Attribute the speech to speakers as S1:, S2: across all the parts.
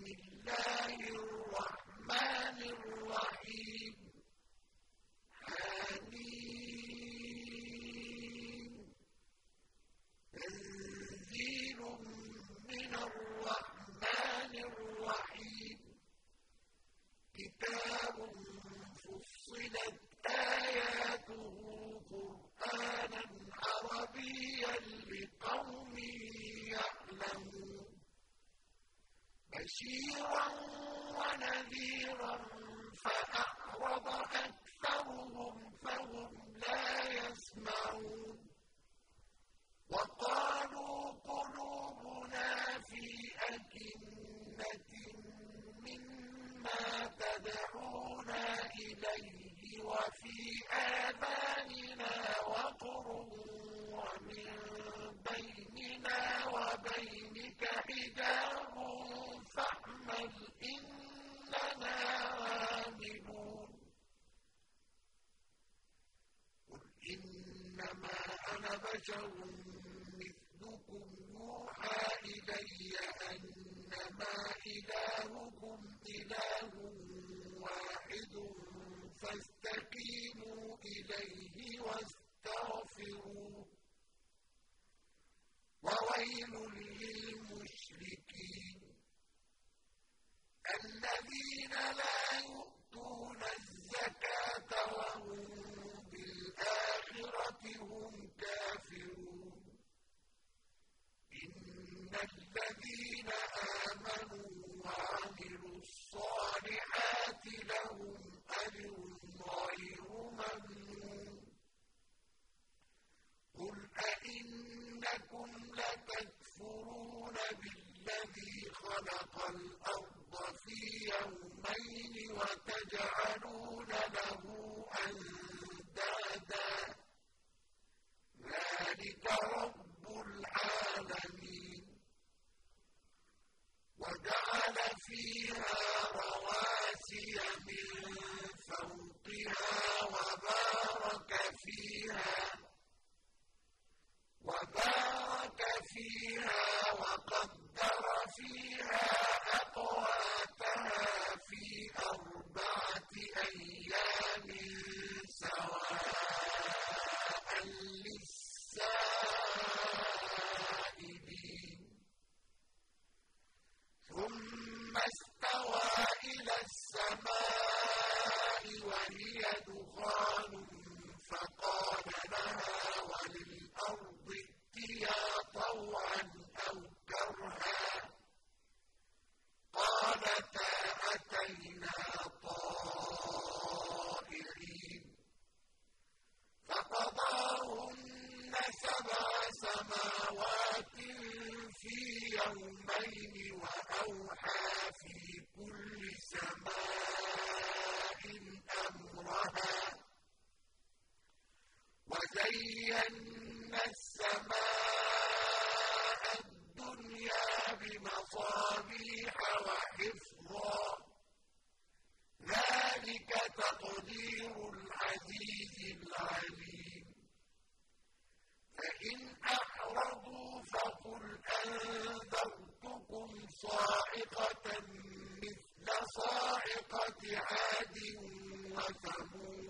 S1: maybe تكفرون بِالَّذِي خَلَقَ الْأَرْضَ فِي كُلِّ سَمَاءٍ أَمْرَهَا ۚ وَزَيَّنَّا السَّمَاءَ الدُّنْيَا بِمَصَابِيحَ وَحِفْظًا ۚ ذَٰلِكَ تَقْدِيرُ الْعَلِيمِ فَإِنْ أَعْرَضُوا فَقُلْ أَنذَرْتُكُمْ صَاعِقَةً صاعقة عَادٍ وَثَمُودَ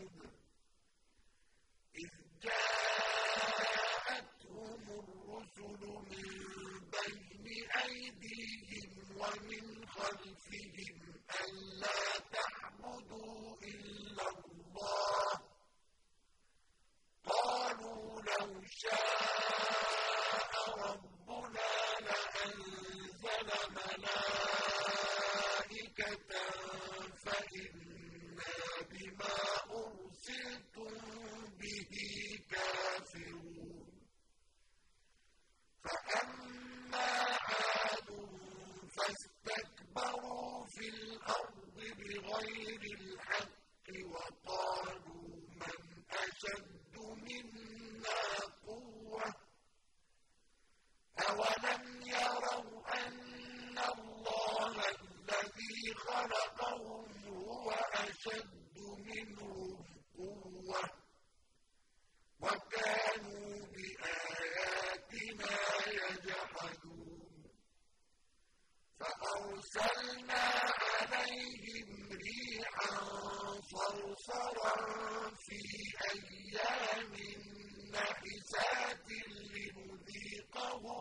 S1: الله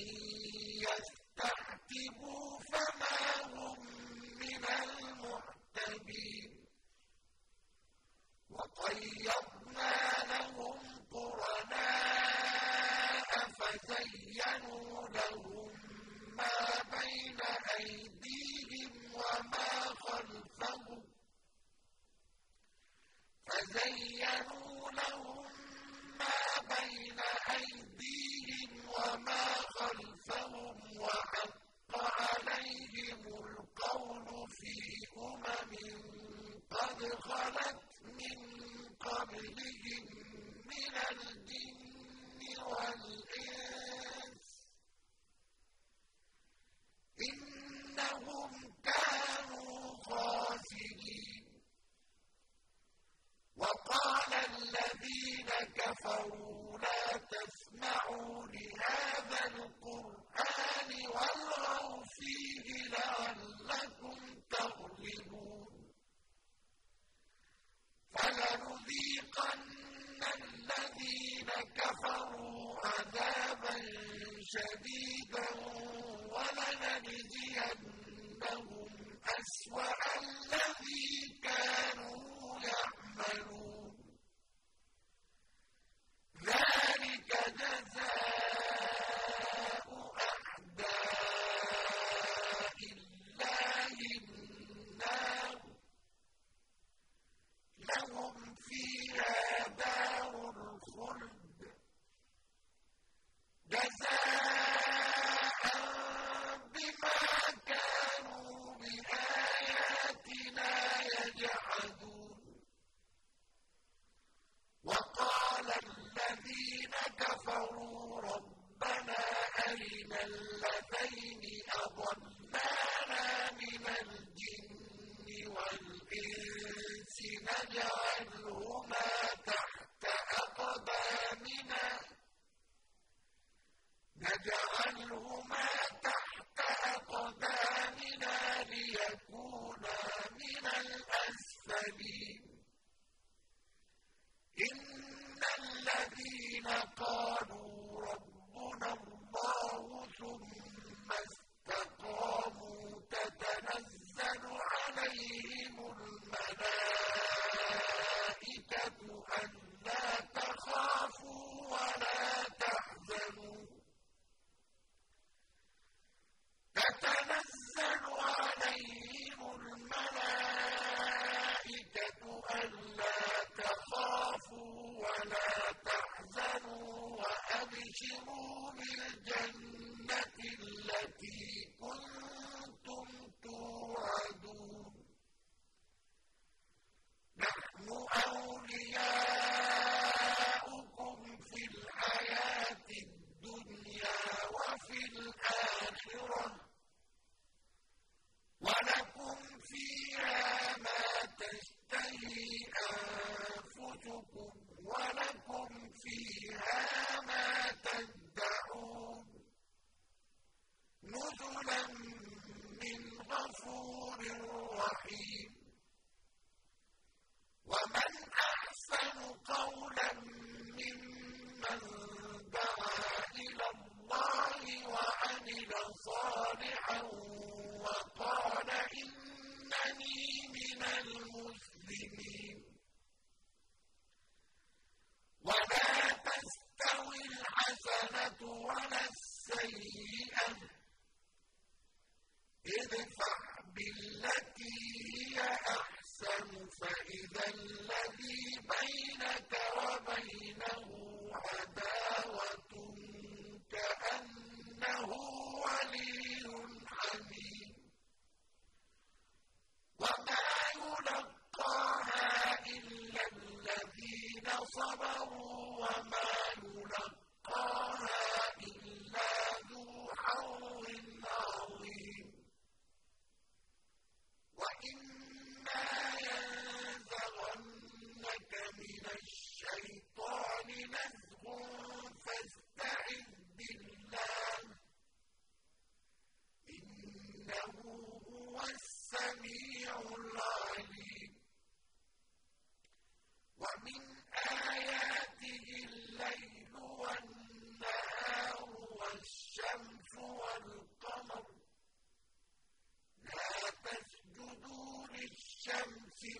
S1: إن يستعتبوا قد خلت من قبلهم من الجن والإنس عَذَابًا شَدِيدًا وَلَنَجْزِيَنَّهُمْ أَسْوَأَ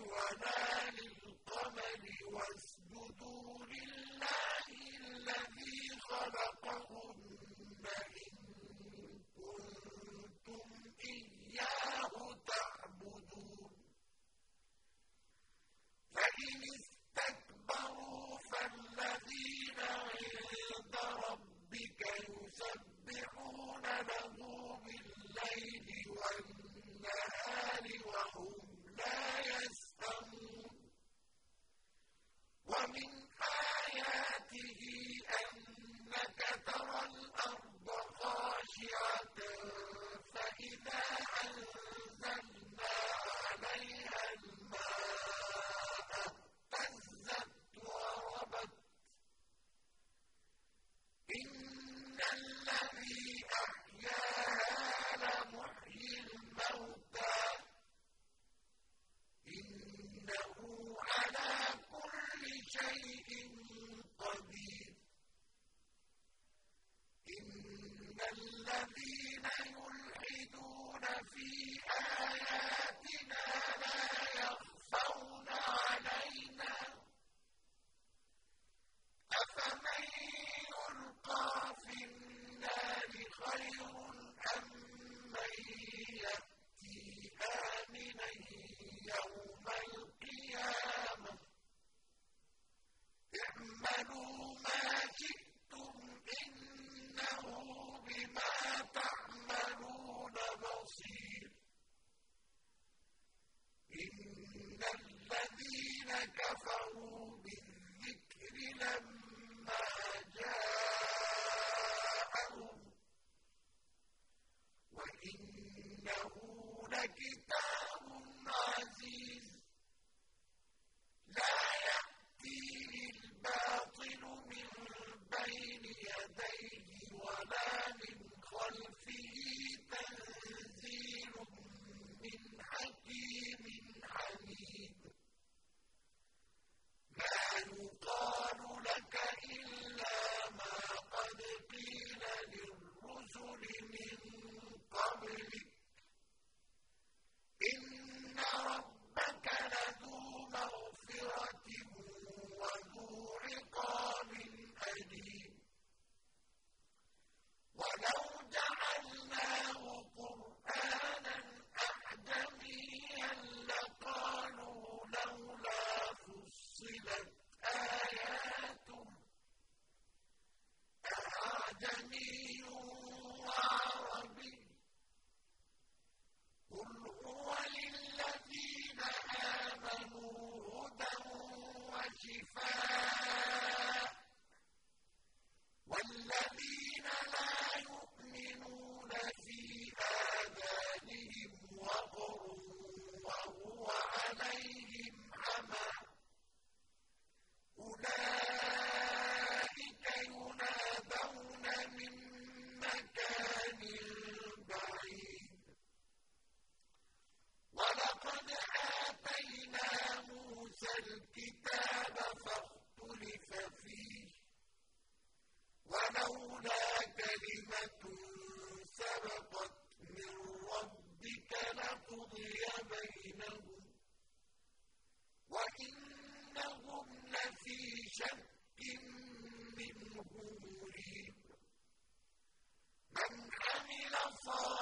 S1: ولا للمسلمين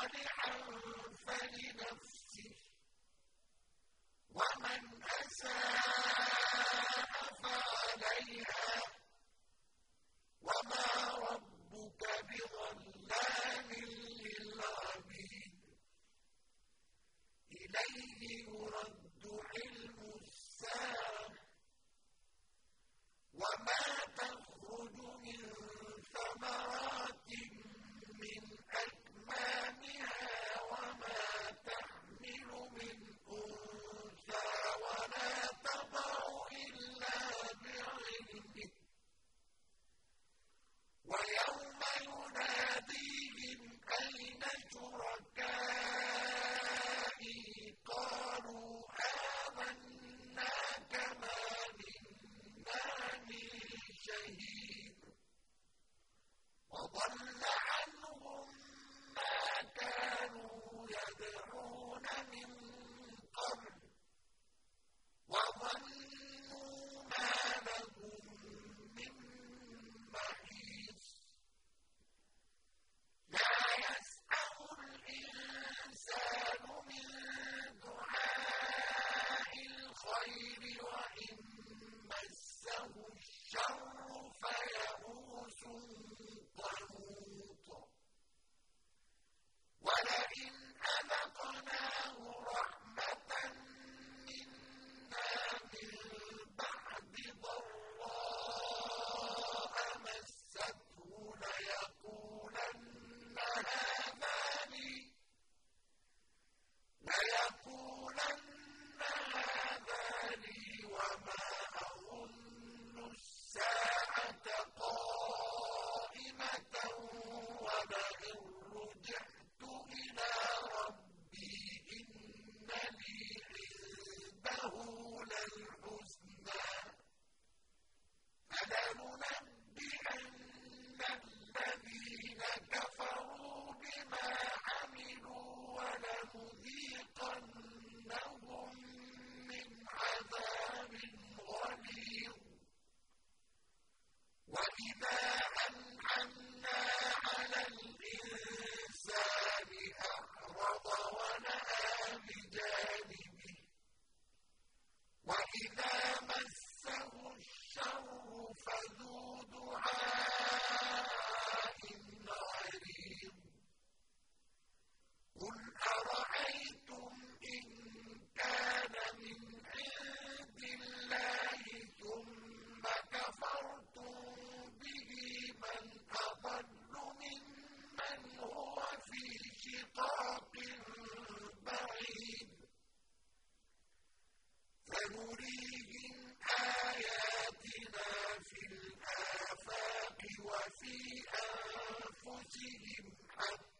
S1: صالحا فلنفسه. ومن أساء فعليها. وما ربك بظلام للعبيد. إليه يرد أنفسهم حتى